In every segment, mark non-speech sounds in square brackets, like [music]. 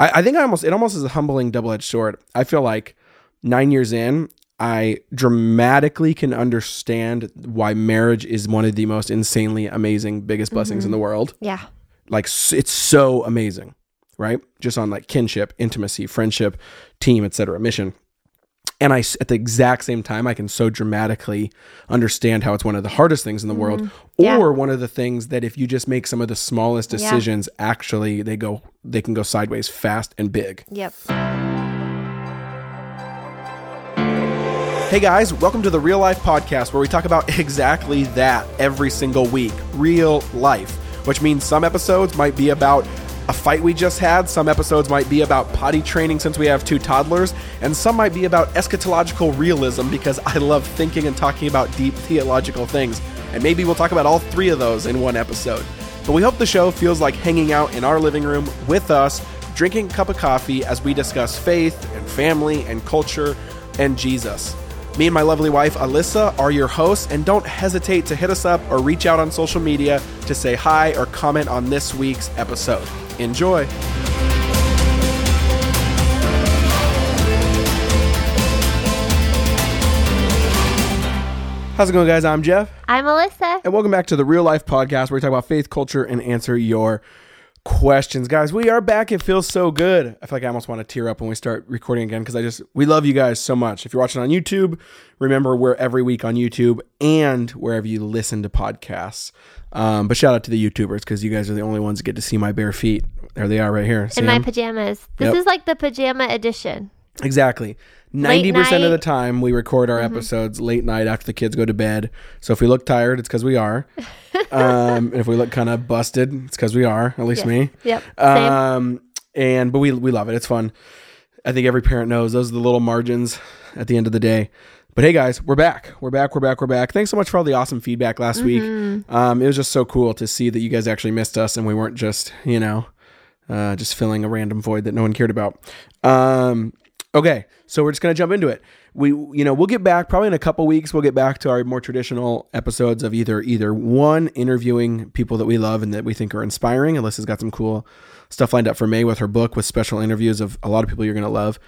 I, I think I almost it almost is a humbling double edged sword. I feel like nine years in, I dramatically can understand why marriage is one of the most insanely amazing, biggest blessings in mm-hmm. the world. Yeah. Like it's so amazing, right? Just on like kinship, intimacy, friendship, team, etc., mission. And I at the exact same time, I can so dramatically understand how it's one of the hardest things in the world, mm-hmm. Yeah. or one of the things that if you just make some of the smallest Yeah. decisions, actually they go, they can go sideways fast and big. Yep. Hey guys, welcome to the Real Life Podcast where we talk about [laughs] exactly that every single week real life, which means some episodes might be about a fight we just had, some episodes might be about potty training since we have two toddlers, and some might be about eschatological realism because I love thinking and talking about deep theological things. And maybe we'll talk about all three of those in one episode. But we hope the show feels like hanging out in our living room with us, drinking a cup of coffee as we discuss faith and family and culture and Jesus. Me and my lovely wife, Alyssa, are your hosts, and don't hesitate to hit us up or reach out on social media to say hi or comment on this week's episode. Enjoy. How's it going, guys? I'm Jeff, I'm Alyssa. and welcome back to the Real Life Podcast where we talk about faith, culture, and answer your questions. Guys, we are back. It feels so good. I feel like I almost want to tear up when we start recording again because I just, we love you guys so much. If you're watching on YouTube, remember we're every week on YouTube and wherever you listen to podcasts. Um, but shout out to the YouTubers because you guys are the only ones that get to see my bare feet. There they are right here. See In my pajamas. This Yep. is like the pajama edition. Exactly. 90% of. Mm-hmm. the time we record our episodes late night after the kids go to bed. So if we look tired, it's because we are. [laughs] um, and if we look kind of busted, it's because we are, at least Yes. me. Yep. Same. Um, and but we we love it. It's fun. I think every parent knows those are the little margins at the end of the day. But hey, guys, we're back. We're back. We're back. We're back. Thanks so much for all the awesome feedback last week. Um, it was just so cool to see that you guys actually missed us and we weren't just you know uh, just filling a random void that no one cared about. Um, okay, so we're just gonna jump into it. We, you know, we'll get back probably in a couple weeks. We'll get back to our more traditional episodes of either either one interviewing people that we love and that we think are inspiring. Alyssa's got some cool stuff lined up for May with her book with special interviews of a lot of people you're gonna love.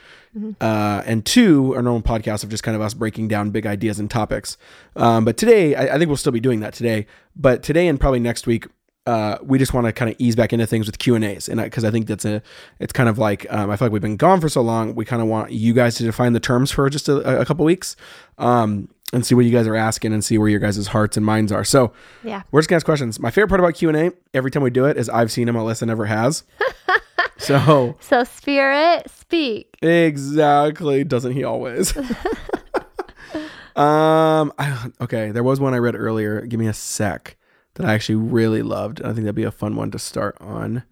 Uh, and two, our normal podcast of just kind of us breaking down big ideas and topics. Um, but today, I, I think we'll still be doing that today. But today and probably next week, uh, we just want to kind of ease back into things with Q and A's, and because I, think that's a, it's kind of like um, I feel like we've been gone for so long, we kind of want you guys to define the terms for just a, a couple weeks, um, and see what you guys are asking and see where your guys' hearts and minds are. So yeah. we're just gonna ask questions. My favorite part about Q and A every time we do it is I've seen them, Alyssa never has. [laughs] so So spirit, speak. Exactly. Doesn't he always? [laughs] [laughs] um. I, okay. There was one I read earlier. Give me a sec. That I actually really loved. I think that'd be a fun one to start on.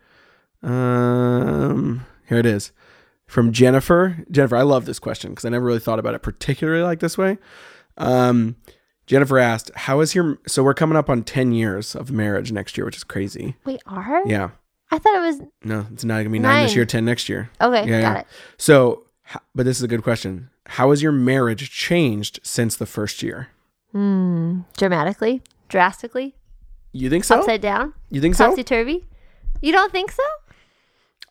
Um. Here it is. From Jennifer. Jennifer, I love this question because I never really thought about it particularly like this way. Um. Jennifer asked, "How is your?" So we're coming up on ten years of marriage next year, which is crazy. We are? Yeah. I thought it was No, it's not gonna be nine, this year, ten next year. okay, Yeah, got yeah. it. So, but this is a good question. How has your marriage changed since the first year? Hmm. Dramatically, drastically, You think so? upside down, You think so? topsy turvy. You don't think so?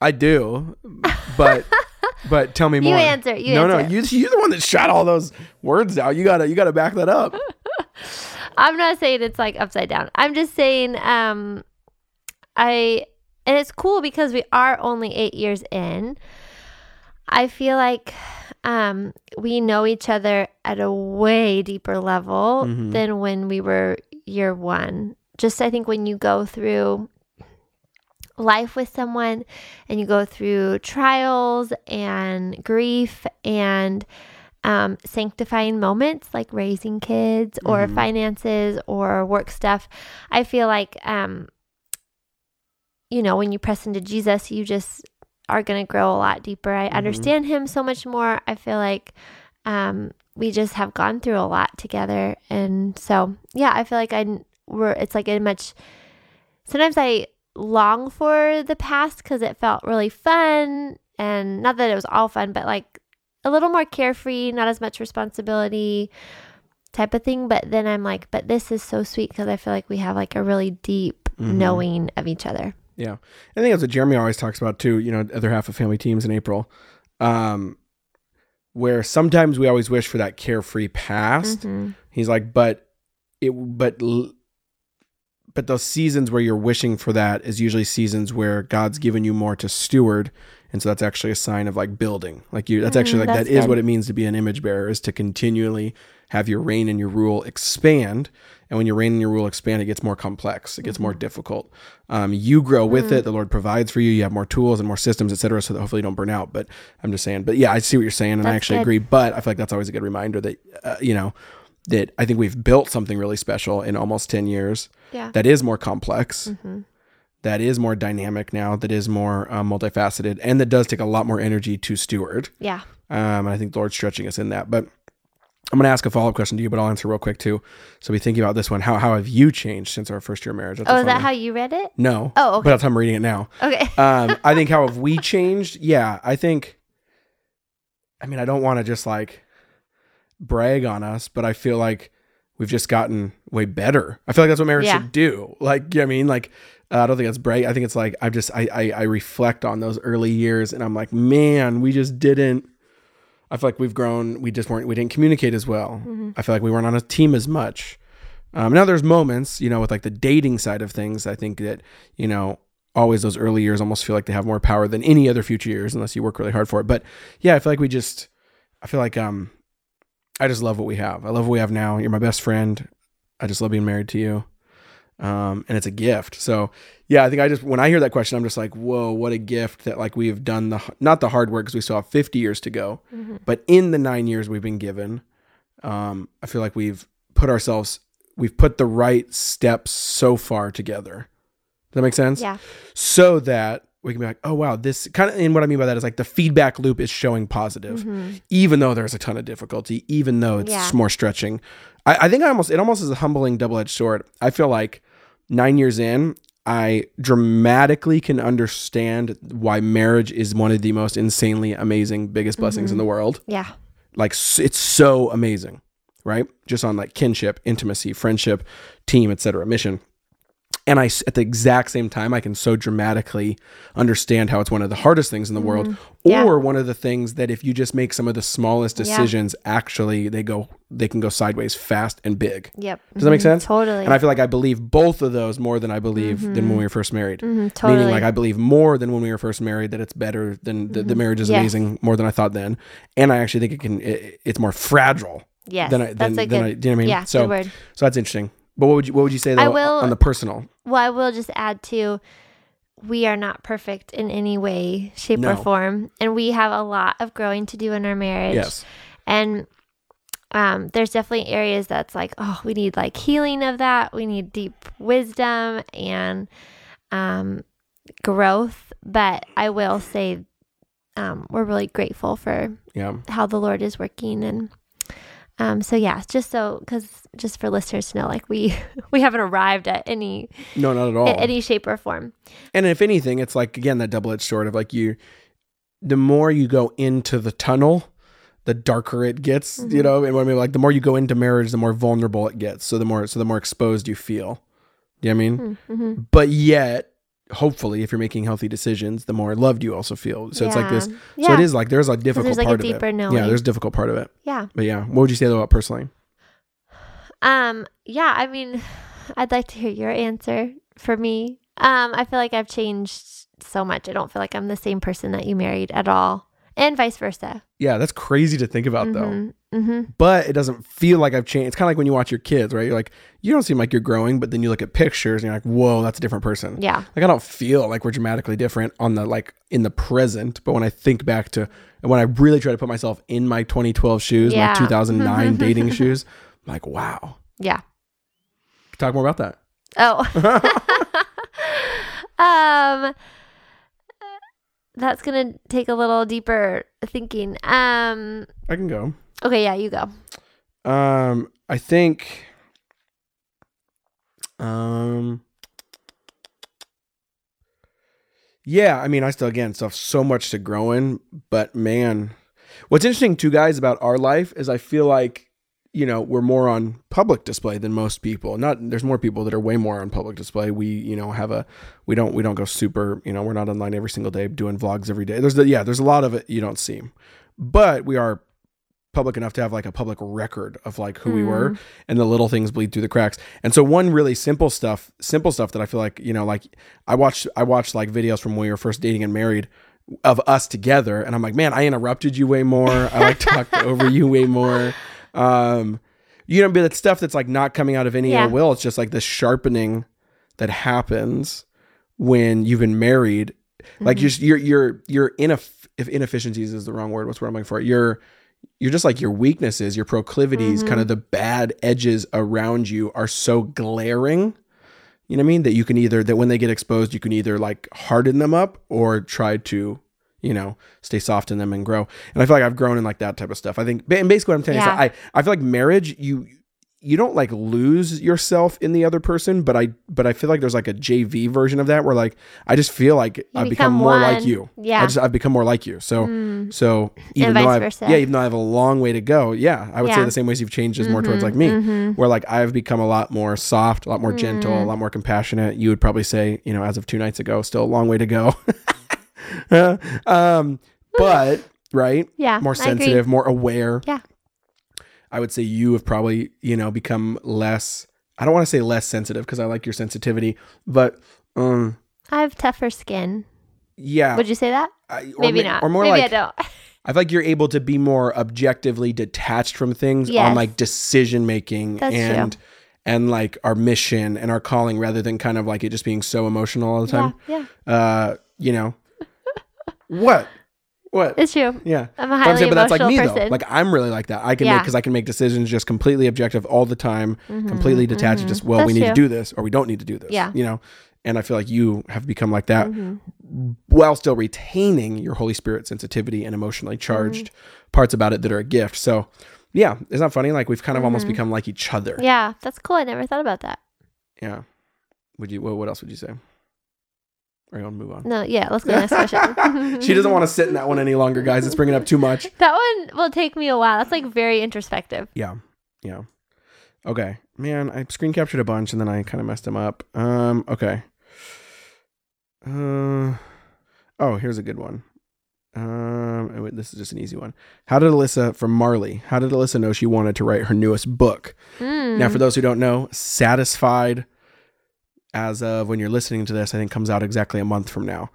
I do, but [laughs] but tell me more. You answer, you no, no, answer. you you're the one that shot all those words out. You gotta you gotta back that up. [laughs] I'm not saying it's like upside down. I'm just saying um I and it's cool because we are only 8 years in. I feel like um we know each other at a way deeper level Mhm. than when we were year 1. Just I think when you go through life with someone and you go through trials and grief and um, sanctifying moments like raising kids or Mhm. finances or work stuff. I feel like, um, you know, when you press into Jesus, you just are going to grow a lot deeper. I Mhm. understand Him so much more. I feel like um, we just have gone through a lot together. And so, yeah, I feel like I, we're, it's like a much, sometimes I long for the past because it felt really fun. And not that it was all fun, but like a little more carefree, not as much responsibility type of thing. But then I'm like, but this is so sweet because I feel like we have like a really deep Mhm. knowing of each other. Yeah. I think that's what Jeremy always talks about too, you know, other half of family teams in April. Um, where sometimes we always wish for that carefree past. Mhm. He's like, but it, but, l- but those seasons where you're wishing for that is usually seasons where God's given you more to steward. And so that's actually a sign of like building. Like you, that's actually Mm, like, that's that is what it means to be an image bearer is to continually have your reign and your rule expand. And when your reign and your rule expand, it gets more complex. It gets Mm-hmm. more difficult. Um, you grow with Mm. it. The Lord provides for you. You have more tools and more systems, et cetera, so that hopefully you don't burn out. But I'm just saying. But yeah, I see what you're saying, and I actually good. agree. But I feel like that's always a good reminder that uh, you know that I think we've built something really special in almost ten years Yeah. that is more complex, hmm that is more dynamic now, that is more um, multifaceted, and that does take a lot more energy to steward. Yeah. Um, and I think the Lord's stretching us in that. But I'm going to ask a follow up question to you, but I'll answer real quick too. So be thinking about this one. How how have you changed since our first year of marriage? That's Oh, is that one. how you read it? No. Oh, okay. But that's how I'm reading it now. Okay. [laughs] Um, I think how have we changed? Yeah, I think. I mean, I don't want to just like brag on us, but I feel like we've just gotten way better. I feel like that's what marriage Yeah. should do. Like, you know I mean? Like, uh, I don't think that's brag. I think it's like I've just I, I I reflect on those early years, and I'm like, man, we just didn't. I feel like we've grown. We just weren't. We didn't communicate as well. I feel like we weren't on a team as much. Um, now there's moments, you know, with like the dating side of things. I think that you know always those early years almost feel like they have more power than any other future years unless you work really hard for it. But yeah, I feel like we just. I feel like um, I just love what we have. I love what we have now. You're my best friend. I just love being married to you. Um, and it's a gift. So yeah, I think I just when I hear that question, I'm just like, whoa, what a gift that like we've done the not the hard work because we still have 50 years to go, Mhm. but in the nine years we've been given, um, I feel like we've put ourselves, we've put the right steps so far together. Does that make sense? Yeah. So that we can be like, oh wow, this kind of. And what I mean by that is like the feedback loop is showing positive Mhm. even though there's a ton of difficulty, even though it's Yeah. more stretching. I, I think I almost it almost is a humbling double edged sword. I feel like nine years in, I dramatically can understand why marriage is one of the most insanely amazing, biggest blessings in the world. Yeah. Like it's so amazing, right? Just on like kinship, intimacy, friendship, team, etc., mission. And I at the exact same time, I can so dramatically understand how it's one of the hardest things in the world, Mm-hmm. Yeah. or one of the things that if you just make some of the smallest Yeah. decisions, actually they go, they can go sideways fast and big. Yep. Does that make Mhm. sense? Totally. And I feel like I believe both of those more than I believe than when we were first married. Mhm, totally. Meaning, like I believe more than when we were first married that it's better than the, the marriage is Yes. amazing more than I thought then, and I actually think it can. It, it's more fragile yes. than I that's than, a than good. I. Do you know what I mean? yeah. So so that's interesting. But what would you what would you say though I will- on the personal? Well, I will just add to we are not perfect in any way, shape, No. or form. And we have a lot of growing to do in our marriage. Yes. And um, there's definitely areas that's like, oh, we need like healing of that. We need deep wisdom and um, growth. But I will say um, we're really grateful for Yeah. how the Lord is working and um so yeah just so because just for listeners to know like we [laughs] we haven't arrived at any No, not at all. any shape or form and if anything, it's like again that double edged sword of like you. The more you go into the tunnel, the darker it gets. You Mm-hmm. know, and what I mean, like the more you go into marriage, the more vulnerable it gets. So the more so the more exposed you feel. Do you know what I mean? mm-hmm. But yet, hopefully, if you're making healthy decisions, the more loved you also feel. So it's like this. yeah So it is like there's a difficult there's, like, a part deeper of it. knowing. Yeah, there's a difficult part of it. yeah But yeah, what would you say though about personally? um yeah i mean [laughs] i'd like to hear your answer for me um i feel like i've changed so much i don't feel like i'm the same person that you married at all and vice versa Yeah, that's crazy to think about though. mm-hmm. Mm-hmm. But it doesn't feel like I've changed. It's kind of like when you watch your kids, right? You're like, you don't seem like you're growing, but then you look at pictures and you're like, whoa, that's a different person. yeah Like I don't feel like we're dramatically different on the like in the present, but when I think back to and when I really try to put myself in my 2012 shoes, Yeah. my 2009 [laughs] dating shoes, I'm like, wow. yeah Talk more about that. oh [laughs] [laughs] um that's gonna take a little deeper thinking um I can go. okay yeah you go Um, I think. Um. Yeah, I mean, I still again still have so much to grow in, but man, what's interesting too, guys, about our life is I feel like you know, we're more on public display than most people. Not there's more people that are way more on public display. We, you know, have a we don't we don't go super, you know, we're not online every single day doing vlogs every day. There's the yeah, there's a lot of it you don't see. But we are public enough to have like a public record of like who we hmm. were and the little things bleed through the cracks. And so one really simple stuff, simple stuff that I feel like, you know, like I watched I watched like videos from when we were first dating and married of us together and I'm like, man, I interrupted you way more. I like talked over you way more. Um you know, but that stuff that's like not coming out of any Yeah. ill will. It's just like this sharpening that happens when you've been married. Like Mm-hmm. you're you're you're you're ineff- if inefficiencies is the wrong word. What's what I'm looking for? You're you're just like your weaknesses, your proclivities, Mm-hmm. kind of the bad edges around you are so glaring. You know what I mean? That you can either that when they get exposed, you can either like harden them up or try to, you know, stay soft in them and grow. And I feel like I've grown in like that type of stuff. I think, and basically what I'm telling you is that I I feel like marriage you you don't like lose yourself in the other person, but I but I feel like there's like a JV version of that where like I just feel like I've become become more like you. Yeah. I just I've become more like you. So Mm. so even though I versa. yeah, even though I have a long way to go, yeah, I would say the same ways you've changed is more towards like Mm-hmm. me, where like I've become a lot more soft, a lot more gentle, Mm. a lot more compassionate. You would probably say, you know, as of two nights ago, still a long way to go. [laughs] [laughs] um, but right, Yeah. more sensitive, more aware. Yeah. I would say you have probably, you know, become less. I don't want to say less sensitive because I like your sensitivity, but um, I have tougher skin. yeah, Would you say that? I- or Maybe ma- not. or more Maybe like I don't. I feel like you're able to be more objectively detached from things on like decision making That's true. and and like our mission and our calling rather than kind of like it just being so emotional all the time. Yeah, yeah. Uh, you know. What? What? It's true. yeah. I'm a But I'm highly saying, but that's like me person. though. Like I'm really like that. I can make because I can make decisions just completely objective all the time, completely detached. and Just well, That's we need to do this or we don't need to do this. Yeah. You know. And I feel like you have become like that Mm-hmm. while still retaining your Holy Spirit sensitivity and emotionally charged Mm-hmm. parts about it that are a gift. So, yeah, it's not funny. Like we've kind of almost become like each other. Mm-hmm. yeah, that's cool. I never thought about that. Yeah. Would you? What else would you say? Or you want to move on? No, yeah, let's go to the next question. [laughs] She doesn't want to sit in that one any longer, guys. It's bringing up too much. [laughs] That one will take me a while. That's like very introspective. Yeah. Yeah. Okay. Man, I screen captured a bunch and then I kind of messed them up. Um, okay. Uh, oh, here's a good one. Um, oh, wait, this is just an easy one. How did Alyssa from Marley? How did Alyssa know she wanted to write her newest book? Mm. Now, for those who don't know, Satisfied, as of when you're listening to this, I think comes out exactly a month from now.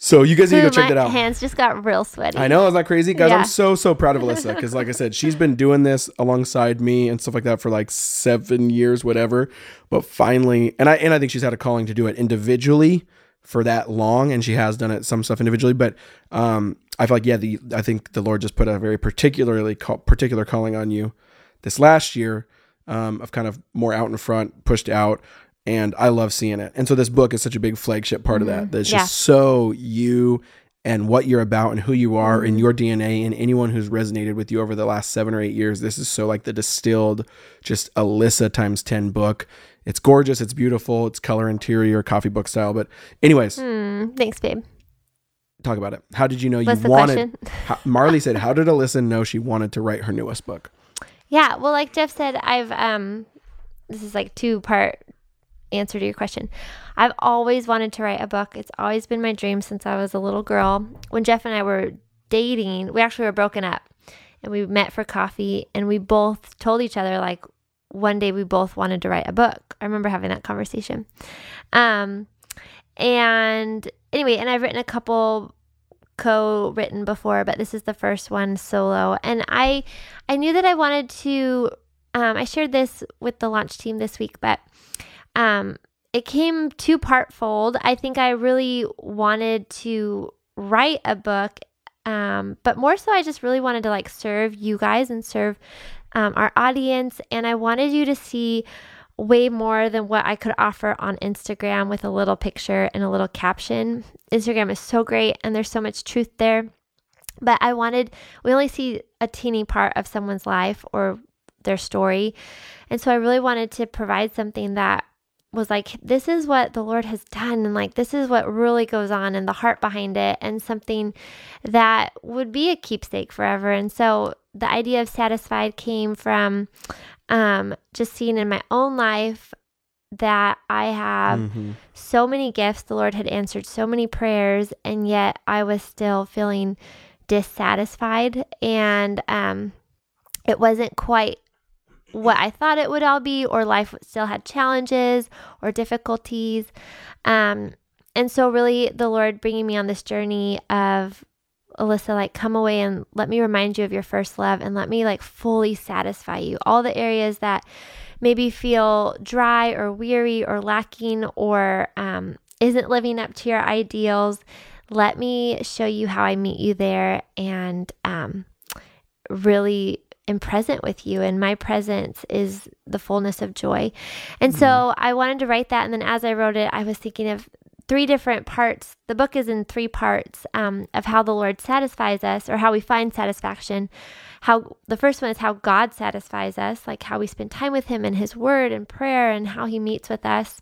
So you guys need to go check that out. hands just got real sweaty. I know, isn't that crazy? Guys, Yeah. I'm so, so proud of Alyssa because, like I said, she's been doing this alongside me and stuff like that for like seven years, whatever. But finally, and I and I think she's had a calling to do it individually for that long, and she has done it some stuff individually. But um, I feel like yeah, the I think the Lord just put a very particularly call, particular calling on you this last year um, of kind of more out in front, pushed out. And I love seeing it. And so this book is such a big flagship part of that. That's Yeah. just so you and what you're about and who you are and your DNA and anyone who's resonated with you over the last seven or eight years. This is so like the distilled, just Alyssa times 10 book. It's gorgeous. It's beautiful. It's color interior, coffee book style. But, anyways, Hmm, thanks, babe. talk about it. How did you know What's you wanted? [laughs] How, Marley said, How did Alyssa know she wanted to write her newest book? Yeah, well, like Jeff said, I've um, this is like two part answer to your question. I've always wanted to write a book. It's always been my dream since I was a little girl. When Jeff and I were dating, we actually were broken up, and we met for coffee, and we both told each other like one day we both wanted to write a book. I remember having that conversation. Um, and anyway, and I've written a couple co-written before, but this is the first one solo, and I I knew that I wanted to. Um, I shared this with the launch team this week, but um, it came two part fold. I think I really wanted to write a book, um, but more so, I just really wanted to like serve you guys and serve um, our audience, and I wanted you to see way more than what I could offer on Instagram with a little picture and a little caption. Instagram is so great, and there's so much truth there. But I wanted, we only see a teeny part of someone's life or their story. And so I really wanted to provide something that was like, this is what the Lord has done. And like, this is what really goes on and the heart behind it, and something that would be a keepsake forever. And so the idea of satisfied came from um, just seeing in my own life that I have Mhm. so many gifts. The Lord had answered so many prayers, and yet I was still feeling dissatisfied. And um, it wasn't quite what I thought it would all be, or life still had challenges or difficulties. Um, and so, really, the Lord bringing me on this journey of Alyssa, like, come away and let me remind you of your first love and let me, like, fully satisfy you. All the areas that maybe feel dry or weary or lacking or um, isn't living up to your ideals, let me show you how I meet you there and um, really am present with you. And my presence is the fullness of joy. And so I wanted to write that. And then as I wrote it, I was thinking of three different parts. The book is in three parts um, of how the Lord satisfies us or how we find satisfaction. How the first one is how God satisfies us, like how we spend time with Him and His Word and prayer, and how He meets with us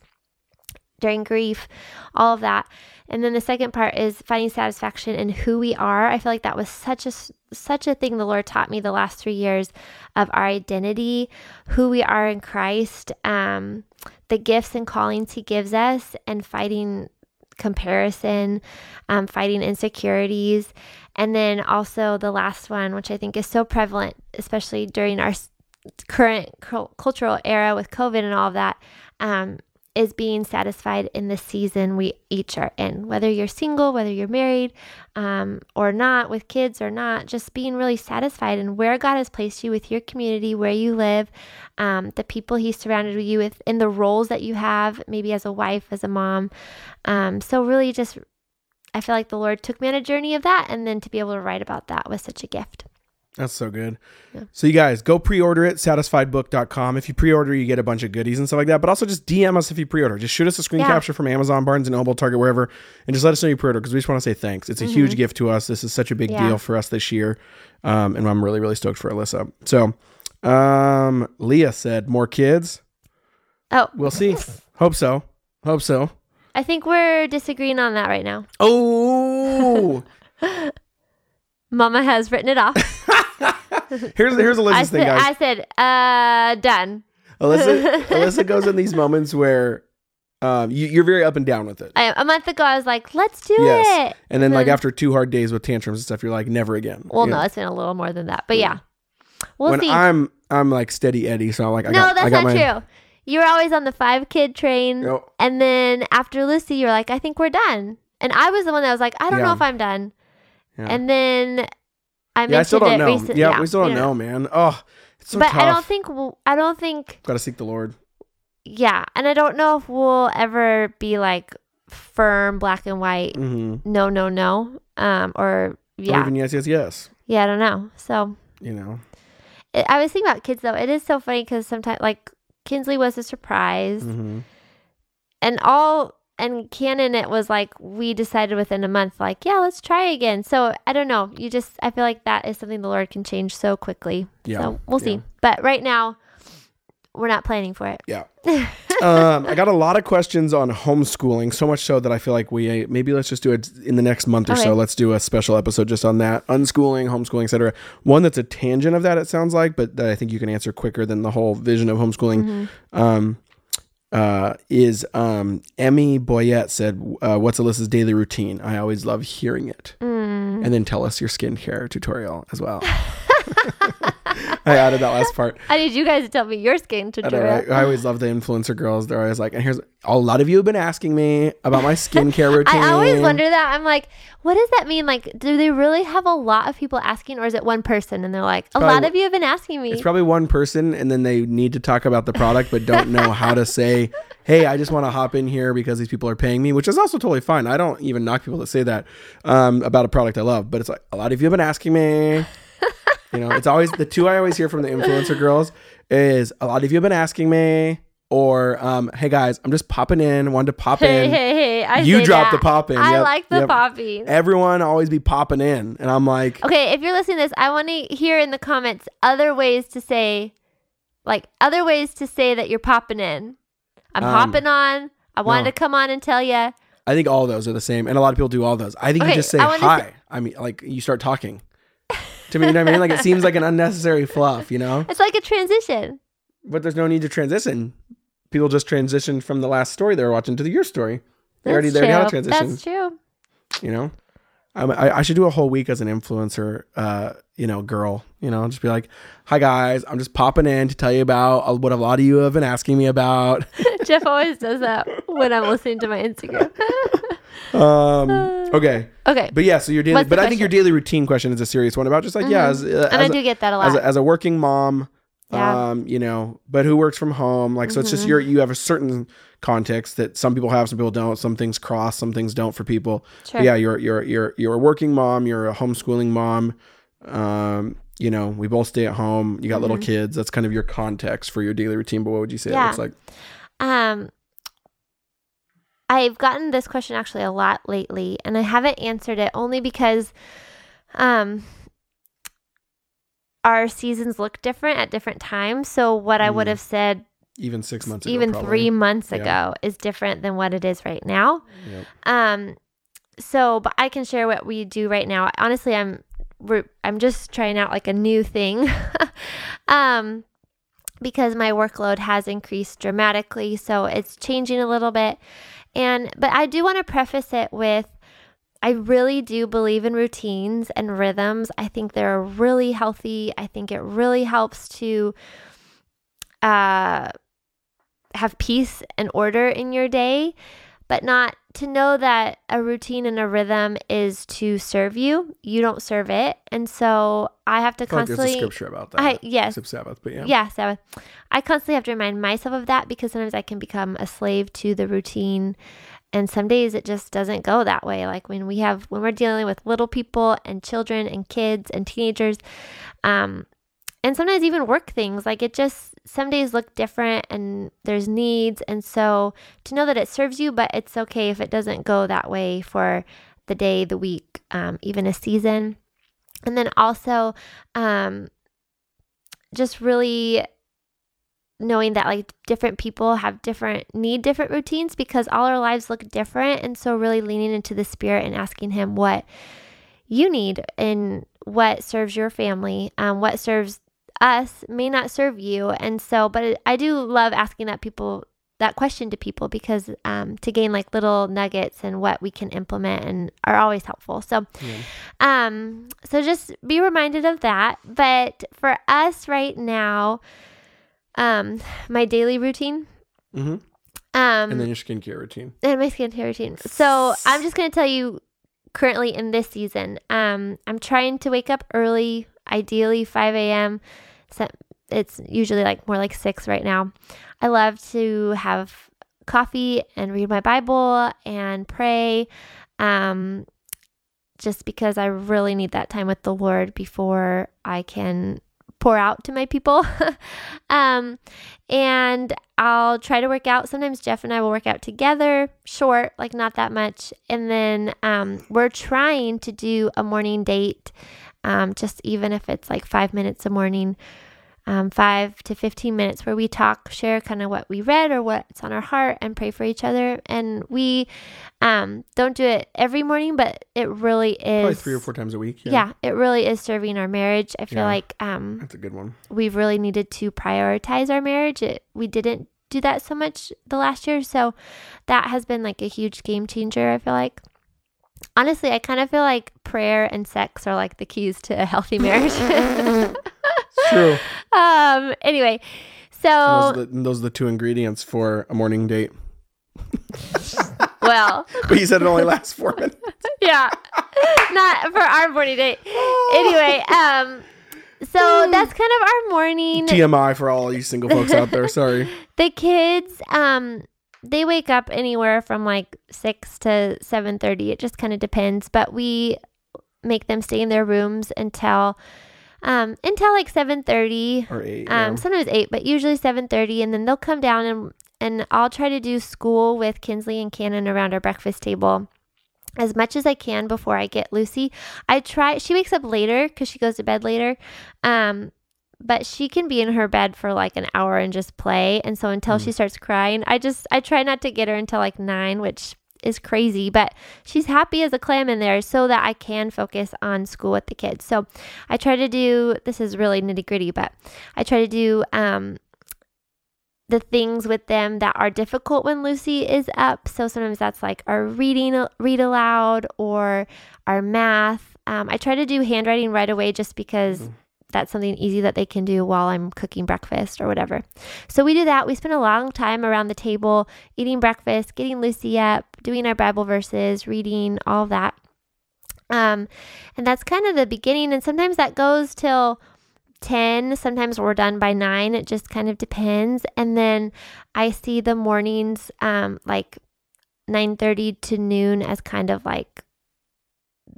during grief, all of that. And then the second part is finding satisfaction in who we are. I feel like that was such a such a thing the Lord taught me the last three years of our identity, who we are in Christ, um, the gifts and callings He gives us, and fighting comparison, um, fighting insecurities, and then also the last one, which I think is so prevalent, especially during our current cultural era with COVID and all of that, um, is being satisfied in the season we each are in. Whether you're single, whether you're married, um, or not, with kids or not, just being really satisfied in where God has placed you with your community, where you live, um, the people He's surrounded you with, in the roles that you have, maybe as a wife, as a mom. Um, so really, just I feel like the Lord took me on a journey of that, and then to be able to write about that was such a gift. That's so good. Yeah. So you guys go pre-order it, satisfiedbook.com. If you pre-order, you get a bunch of goodies and stuff like that. But also just DM us if you pre-order. Just shoot us a screen Yeah. capture from Amazon, Barnes and Noble, Target, wherever, and just let us know you pre-order because we just want to say thanks. It's a huge gift to us. This is such a big Mm-hmm. Yeah. deal for us this year. Um, and I'm really, really stoked for Alyssa. So um, Leah said, more kids. Oh, We'll see. Hope so. Hope so. I think we're disagreeing on that right now. Oh, [laughs] Mama has written it off. [laughs] [laughs] here's here's I Alyssa's thing, said, guys. I said, uh, done. Alyssa, [laughs] Alyssa goes in these moments where um, you, you're very up and down with it. I, a month ago, I was like, let's do Yes. it. And then, like then- after two hard days with tantrums and stuff, you're like, never again. Well, no, know? it's been a little more than that, but yeah, we'll when see. I'm I'm like steady Eddie, so I'm like, I no, got, that's I got not my, true. You were always on the five kid train, and then after Lucy, you were like, I think we're done. And I was the one that was like, I don't Yeah. know if I'm done. Yeah. And then I yeah, I still don't know. recently. yeah, we still don't know, man. Oh, it's so but tough. I don't think we'll, I don't think Got to seek the Lord. yeah, and I don't know if we'll ever be like firm black and white. Mm-hmm. No, no, no. Um, or Or yeah, even yes, yes, yes. yeah. I don't know. So You know. it, I was thinking about kids though. It is so funny because sometimes like Kinsley was a surprise, Mm-hmm. and all and Kannon it was like we decided within a month like yeah let's try again. So I don't know. You just I feel like that is something the Lord can change so quickly. Yeah. So we'll see. Yeah. But right now we're not planning for it. Yeah. [laughs] um, I got a lot of questions on homeschooling, so much so that I feel like we maybe let's just do it in the next month or Okay. so. Let's do a special episode just on that unschooling, homeschooling, etc. One that's a tangent of that, it sounds like, but that I think you can answer quicker than the whole vision of homeschooling. Mm-hmm. Um, uh, is um, Emmy Boyette said, uh, "What's Alyssa's daily routine?" I always love hearing it, Mm. and then tell us your skincare tutorial as well. [laughs] I added that last part. [laughs] I need you guys to tell me your skin tutorial. I, I always love the influencer girls. They're always like, and here's a lot of you have been asking me about my [laughs] skincare routine. I always wonder that. I'm like, what does that mean? Like, do they really have a lot of people asking, or is it one person? And they're like, a probably lot of you have been asking me. It's probably one person, and then they need to talk about the product, but don't know how to say, [laughs] "Hey, I just want to hop in here because these people are paying me," which is also totally fine. I don't even knock people that say that um, about a product I love, but it's like a lot of you have been asking me. You know, it's always the two I always hear from the influencer girls is a lot of you have been asking me, or um, hey guys, I'm just popping in, wanted to pop hey, in. hey, hey! I You dropped that. the pop in. I Yep, like the yep. popping. Everyone always be popping in, and I'm like, Okay, if you're listening to this, I want to hear in the comments other ways to say, like other ways to say that you're popping in. I'm Um, hopping on. I wanted no. to come on and tell you. I think all those are the same, and a lot of people do all those. I think Okay, you just say hi. say- I mean, like you start talking. To me, you know what I mean? Like it seems like an unnecessary fluff, you know. It's like a transition. But there's no need to transition. People just transition from the last story they were watching to the your story. They already they That's had a transition. That's true. you know I, I should do a whole week as an influencer uh you know girl you know just be like hi guys i'm just popping in to tell you about uh, what a lot of you have been asking me about [laughs] Jeff always does that when I'm listening to my Instagram. [laughs] um okay okay. but yeah so your daily What's the but i think your question? daily routine question is a serious one about just like yeah as, uh, and I as, do a, get that a lot. as, a, as a working mom Yeah. um you know but who works from home like so it's just your you have a certain context that some people have some people don't some things cross some things don't for people Sure. But yeah, you're you're you're you're a working mom. You're a homeschooling mom. Um, you know, we both stay at home. You got little kids. That's kind of your context for your daily routine. But what would you say it Mm-hmm. Yeah. looks like? Um, I've gotten this question actually a lot lately, and I haven't answered it only because, um, our seasons look different at different times. So what I would Mm. have said Even six months ago, even probably. three months Yeah. ago is different than what it is right now. Yep. Um, so but I can share what we do right now. Honestly, I'm we're I'm just trying out like a new thing. [laughs] um because my workload has increased dramatically, so it's changing a little bit. And but I do want to preface it with I really do believe in routines and rhythms. I think they're really healthy. I think it really helps to uh have peace and order in your day, but not to know that a routine and a rhythm is to serve you. You don't serve it. And so I have to I feel like there's a scripture about that. I yes. Except Sabbath, but yeah. Yeah, Sabbath. I constantly have to remind myself of that because sometimes I can become a slave to the routine. And some days it just doesn't go that way. Like when we have, when we're dealing with little people and children and kids and teenagers, um, and sometimes even work things, like it just, some days look different and there's needs. And so to know that it serves you, but it's okay if it doesn't go that way for the day, the week, um, even a season. And then also, um, just really knowing that like different people have different need different routines because all our lives look different and so really leaning into the spirit and asking him what you need and what serves your family um, what serves us may not serve you and so but i do love asking that people that question to people because um, to gain like little nuggets and what we can implement and are always helpful so Yeah. um, so just be reminded of that. But for us right now, um, my daily routine, Mm-hmm. um, And then your skincare routine. and my skincare routine. So I'm just gonna tell you currently in this season, um, I'm trying to wake up early, ideally 5 a.m. It's usually like more like six right now. I love to have coffee and read my Bible and pray. Um, just because I really need that time with the Lord before I can pour out to my people. [laughs] um, and I'll try to work out. Sometimes Jeff and I will work out together, short, like not that much. And then um, we're trying to do a morning date, um, just even if it's like five minutes a morning, um, five to 15 minutes where we talk, share kind of what we read or what's on our heart and pray for each other. And we um, don't do it every morning, but it really is. Probably three or four times a week. Yeah. Yeah, it really is serving our marriage. I feel Yeah. like um, That's a good one. we've really needed to prioritize our marriage. It, we didn't do that so much the last year. So that has been like a huge game changer, I feel like. Honestly, I kind of feel like prayer and sex are like the keys to a healthy marriage. [laughs] [laughs] True. [laughs] um, anyway, And so, those, are the, those are the two ingredients for a morning date. well, [laughs] But you said it only lasts four [laughs] minutes. yeah, not for our morning date. Anyway, um, so that's kind of our morning. TMI for all you single folks out there. Sorry. the kids um they wake up anywhere from like 6 to 7:30 it just kind of depends but we make them stay in their rooms until um until like 7:30 Or eight. um yeah. sometimes 8 but usually 7:30 and then they'll come down and and I'll try to do school with Kinsley and Kannon around our breakfast table as much as I can before I get Lucy. I try she wakes up later cuz she goes to bed later. Um but she can be in her bed for like an hour and just play. And so until she starts crying, I just I try not to get her until like nine, which is crazy, but she's happy as a clam in there so that I can focus on school with the kids. So I try to do this is really nitty gritty, but I try to do um the things with them that are difficult when Lucy is up. So sometimes that's like our reading, read aloud, or our math. Um, I try to do handwriting right away just because that's something easy that they can do while I'm cooking breakfast or whatever. So we do that. We spend a long time around the table eating breakfast, getting Lucy up, doing our Bible verses, reading, all that. Um, and that's kind of the beginning. And sometimes that goes till 10 sometimes we're done by 9 it just kind of depends and then i see the mornings um like 9:30 to noon as kind of like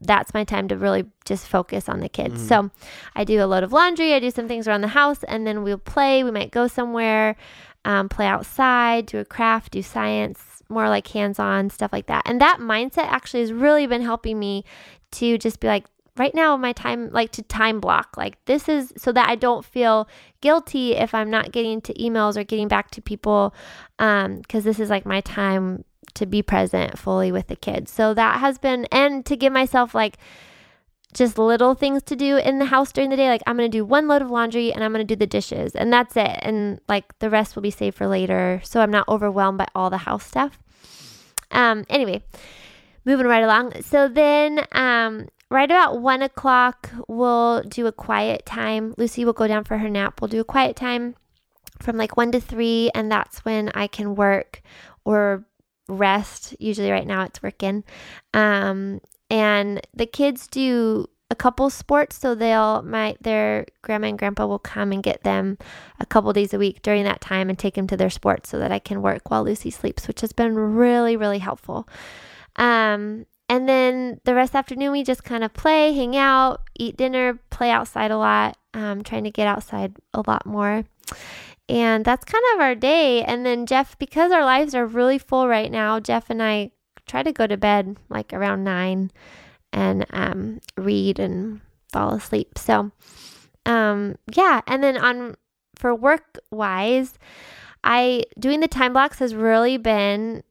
that's my time to really just focus on the kids. Mhm. So I do a load of laundry, I do some things around the house, and then we'll play. We might go somewhere, um, play outside, do a craft, do science, more like hands on stuff like that. And that mindset actually has really been helping me to just be like, right now, my time, like to time block, like this is so that I don't feel guilty if I'm not getting to emails or getting back to people, because this is like my time to be present fully with the kids. So that has been, and to give myself like just little things to do in the house during the day. Like I'm going to do one load of laundry and I'm going to do the dishes and that's it. And like the rest will be saved for later. So I'm not overwhelmed by all the house stuff. Um, anyway, moving right along. So then, um, right about one o'clock, we'll do a quiet time. Lucy will go down for her nap. We'll do a quiet time from like one to three, and that's when I can work or rest. Usually, right now, it's working. Um, and the kids do a couple sports, so they'll my their grandma and grandpa will come and get them a couple days a week during that time and take them to their sports so that I can work while Lucy sleeps, which has been really really helpful. Um, and then the rest the afternoon, we just kind of play, hang out, eat dinner, play outside a lot, um, trying to get outside a lot more. And that's kind of our day. And then Jeff, because our lives are really full right now, Jeff and I try to go to bed like around nine and um, read and fall asleep. So, um, yeah. And then on for work wise, I doing the time blocks has really been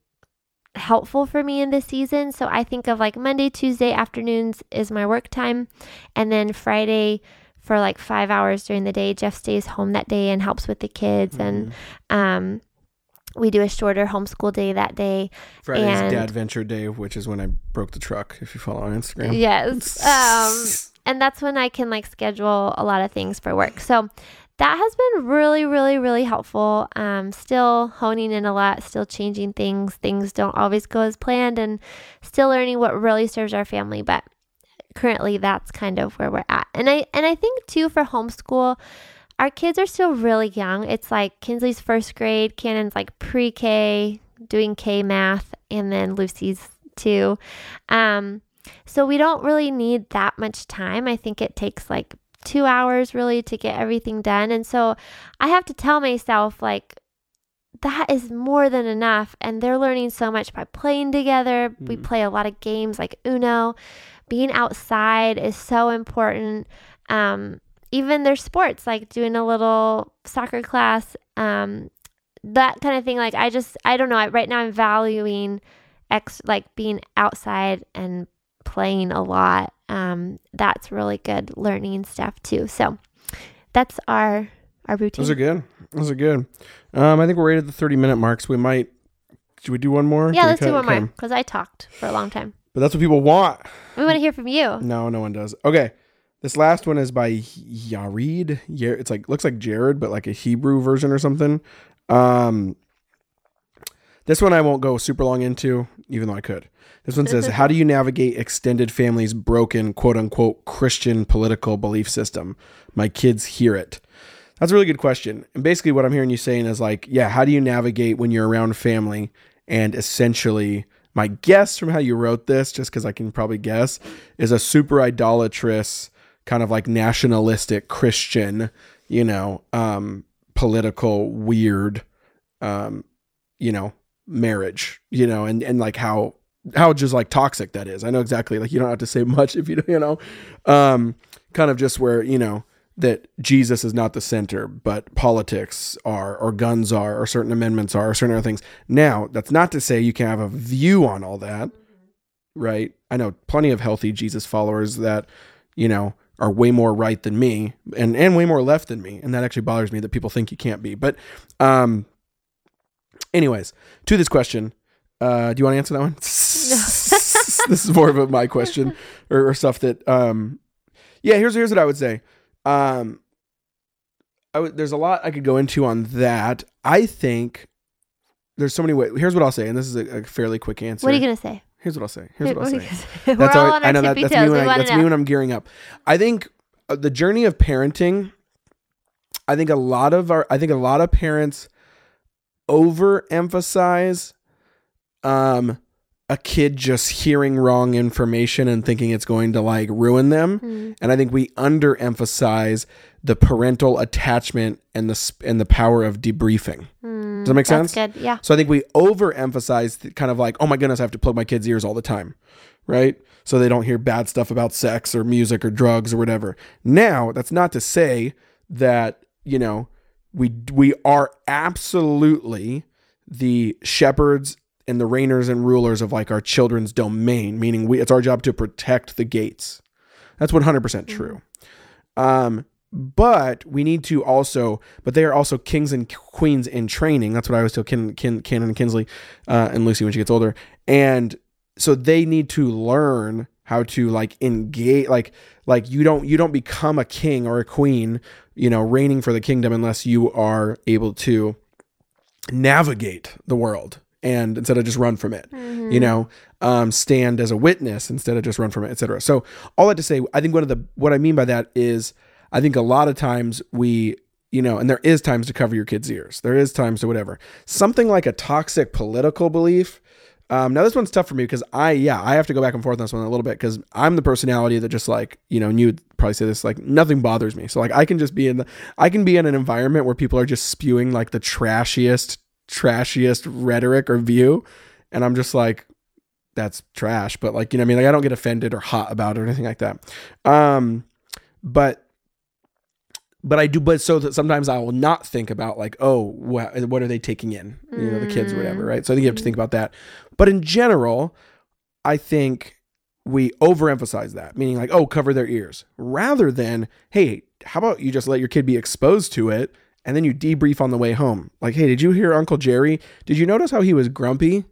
helpful for me in this season. So I think of like Monday, Tuesday afternoons is my work time. And then Friday for like five hours during the day, Jeff stays home that day and helps with the kids. And um, we do a shorter homeschool day that day. Friday's and- Dad Venture Day, which is when I broke the truck. If you follow on Instagram, Yes. [laughs] Um, and that's when I can like schedule a lot of things for work. So that has been really, really, really helpful. Um, still honing in a lot, still changing things. Things don't always go as planned, and still learning what really serves our family. But currently, that's kind of where we're at. And I and I think too for homeschool, our kids are still really young. It's like Kinsley's first grade, Kannon's like pre-K, doing K math, and then Lucy's too. Um, so we don't really need that much time. I think it takes like two hours really to get everything done. And so I have to tell myself, like, that is more than enough. And they're learning so much by playing together. We Mhm. play a lot of games like Uno. Being outside is so important. Um, even their sports, like doing a little soccer class, um, that kind of thing. Like, I just, I don't know. I, right now, I'm valuing ex like being outside and playing a lot. Um, that's really good learning stuff too. So that's our our routine. those are good. Those are good. Um, I think we're right at the thirty minute marks. we might. Should we do one more? yeah, let's do one more because I talked for a long time. But that's what people want. We want to hear from you. No, no one does. Okay. This last one is by Yared. It's like looks like Jared, but like a Hebrew version or something. Um, this one I won't go super long into, even though I could. This one says, "How do you navigate extended families' broken quote unquote Christian political belief system? My kids hear it." That's a really good question. And basically, what I'm hearing you saying is like, yeah, how do you navigate when you're around family and essentially my guess from how you wrote this, just because I can probably guess, is a super idolatrous, kind of like nationalistic Christian, you know, um, political weird, um, you know, marriage, you know, and and like how how just like toxic that is. I know exactly. Like you don't have to say [laughs] much if you you know, um, kind of just where you know that Jesus is not the center, but politics are, or guns are, or certain amendments are, or certain other things. Now, that's not to say you can have a view on all that, right? I know plenty of healthy Jesus followers that, you know, are way more right than me and, and way more left than me. And that actually bothers me that people think you can't be. But, um, anyways, to this question, uh, do you want to answer that one? [laughs] [laughs] this is more of a, my question or, or stuff that, um, yeah, here's, here's what I would say. Um, w- there's a lot I could go into on that. I think there's so many ways. Here's what I'll say, and this is a, a fairly quick answer. What are you gonna say? Here's what I'll say. Here's what I'll say. [laughs] We're That's all on I, our I know that, that's me when I, that's me when I'm gearing up. I think uh, the journey of parenting. I think a lot of our I think a lot of parents overemphasize um a kid just hearing wrong information and thinking it's going to like ruin them. Hmm. And I think we underemphasize the parental attachment and the sp- and the power of debriefing. Hmm, Does that make that's sense? good. Yeah. So I think we overemphasize the kind of like, oh my goodness, I have to plug my kids' ears all the time, right? So they don't hear bad stuff about sex or music or drugs or whatever. Now, that's not to say that you know we we are absolutely the shepherds and the reigners and rulers of like our children's domain, meaning we it's our job to protect the gates. That's 100% true. Um, but we need to also, but they are also kings and queens in training. That's what I always tell Ken, Ken, Kannon and Kinsley uh, and Lucy when she gets older. And so they need to learn how to like engage, like like you don't you don't become a king or a queen, you know, reigning for the kingdom unless you are able to navigate the world and instead of just run from it Mm-hmm. you know um, stand as a witness instead of just run from it etc so all that to say i think one of the what i mean by that is i think a lot of times we you know and there is times to cover your kids ears. There is times to whatever. Something like a toxic political belief um, now this one's tough for me because I yeah I have to go back and forth on this one a little bit because I'm the personality that just like you know and you would probably say this like nothing bothers me. So like I can just be in the I can be in an environment where people are just spewing like the trashiest trashiest rhetoric or view. And I'm just like that's trash. But like you know I mean? Like I don't get offended or hot about it or anything like that. Um but but I do but so that sometimes I will not think about like oh what, what are they taking in? You know the kids or whatever right? So I think you have to think about that. But in general I think we overemphasize that meaning like oh cover their ears rather than hey how about you just let your kid be exposed to it and then you debrief on the way home like hey did you hear Uncle Jerry did you notice how he was grumpy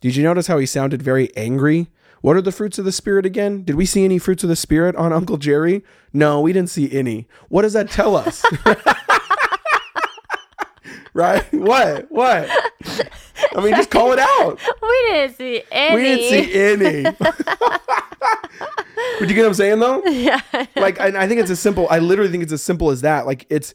did you notice how he sounded very angry? What are the fruits of the Spirit again? Did we see any fruits of the Spirit on [laughs] Uncle Jerry? No, we didn't see any. What does that tell us? [laughs] right? What? What? I mean, just call it out. We didn't see any. We didn't see any. [laughs] But you get what I'm saying, though? yeah. like and I think it's as simple. I literally think it's as simple as that. Like it's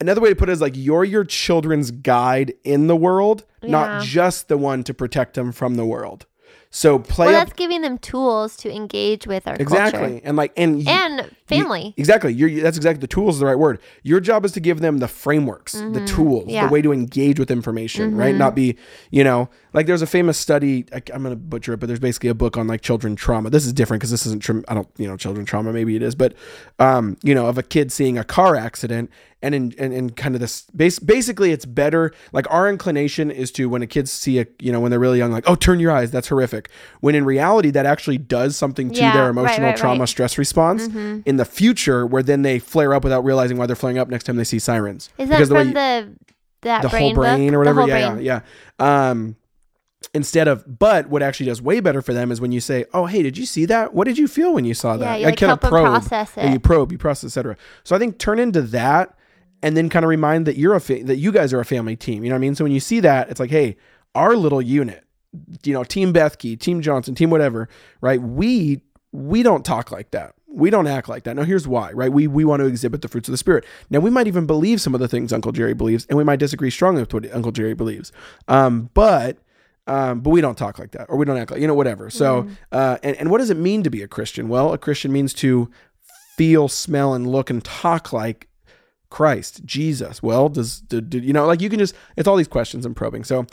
another way to put it is like you're your children's guide in the world, Yeah. not just the one to protect them from the world. So play Well, up that's giving them tools to engage with our exactly culture and like and you- and you- family. exactly. You're, that's exactly the tools is the right word. Your job is to give them the frameworks, the tools, Mm-hmm. Yeah. the way to engage with information, right? Not be, you know, like there's a famous study. I, I'm going to butcher it, but there's basically a book on like children trauma. This is different because this isn't, I don't, you know, children trauma. Maybe it is, but, um, you know, of a kid seeing a car accident and in and, and kind of this base basically it's better like our inclination is to when a kids see a you know when they're really young like oh turn your eyes that's horrific. When in reality that actually does something to Yeah, their emotional right, trauma right. stress response in the future where then they flare up without realizing why they're flaring up next time they see sirens. Is that Because the from you- the that the brain whole brain book? or whatever yeah, brain. yeah yeah. Um instead of but what actually does way better for them is when you say oh hey did you see that? What did you feel when you saw that? Yeah, you, I like, kinda help 'em process Yeah, you probe you process etc so i think turn into that and then kind of remind that you're a fa- that you guys are a family team you know what i mean? So when you see that it's like hey our little unit you know team bethke team johnson team whatever right? We we don't talk like that. We don't act like that. Now here's why right? We we want to exhibit the fruits of the spirit. Now we might even believe some of the things uncle jerry believes and we might disagree strongly with what uncle jerry believes. Um but um, but we don't talk like that or we don't act like you know whatever. So uh, and, and what does it mean to be a christian? Well a christian means to feel smell and look and talk like christ jesus well does did, did you know like you can just it's all these questions and probing so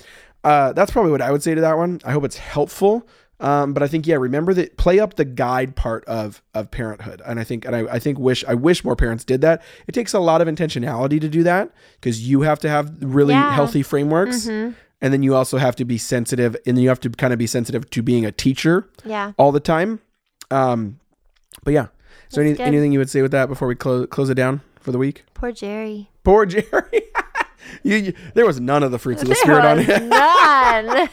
uh, that's probably what i would say to that one i hope it's helpful Um, but I think yeah, remember that play up the guide part of of parenthood, and I think and I, I think wish I wish more parents did that. It takes a lot of intentionality to do that because you have to have really Yeah. healthy frameworks, hmm and then you also have to be sensitive, and you have to kind of be sensitive to being a teacher Yeah. all the time. Um, but yeah, so any, anything you would say with that before we close close it down for the week? Poor Jerry. Poor Jerry. [laughs] you, you, there was none of the fruits of the There spirit on it. none.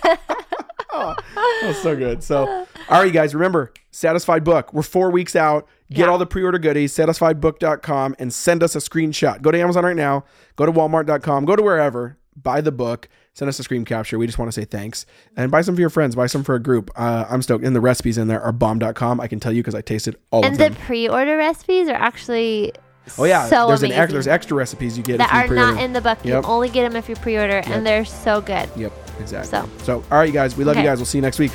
Oh, [laughs] that was so good. So, all right, you guys, remember, Satisfied Book. We're four weeks out. Get Yeah. all the pre order goodies, satisfiedbook.com, and send us a screenshot. Go to Amazon right now, go to walmart.com, go to wherever, buy the book, send us a screen capture. We just want to say thanks. And buy some for your friends, buy some for a group. Uh, I'm stoked. And the recipes in there are bomb.com. I can tell you because I tasted all and of them. And the pre-order recipes are actually oh, yeah. so there's, amazing. an ex- there's extra recipes you get that if you are pre-order. not in the book. Yep. You only get them if you pre-order, Yep. and they're so good. Yep, exactly. So. so, all right, you guys, we love you guys. We'll see you next week.